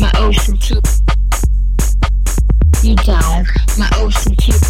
my ocean too. You dive my ocean too.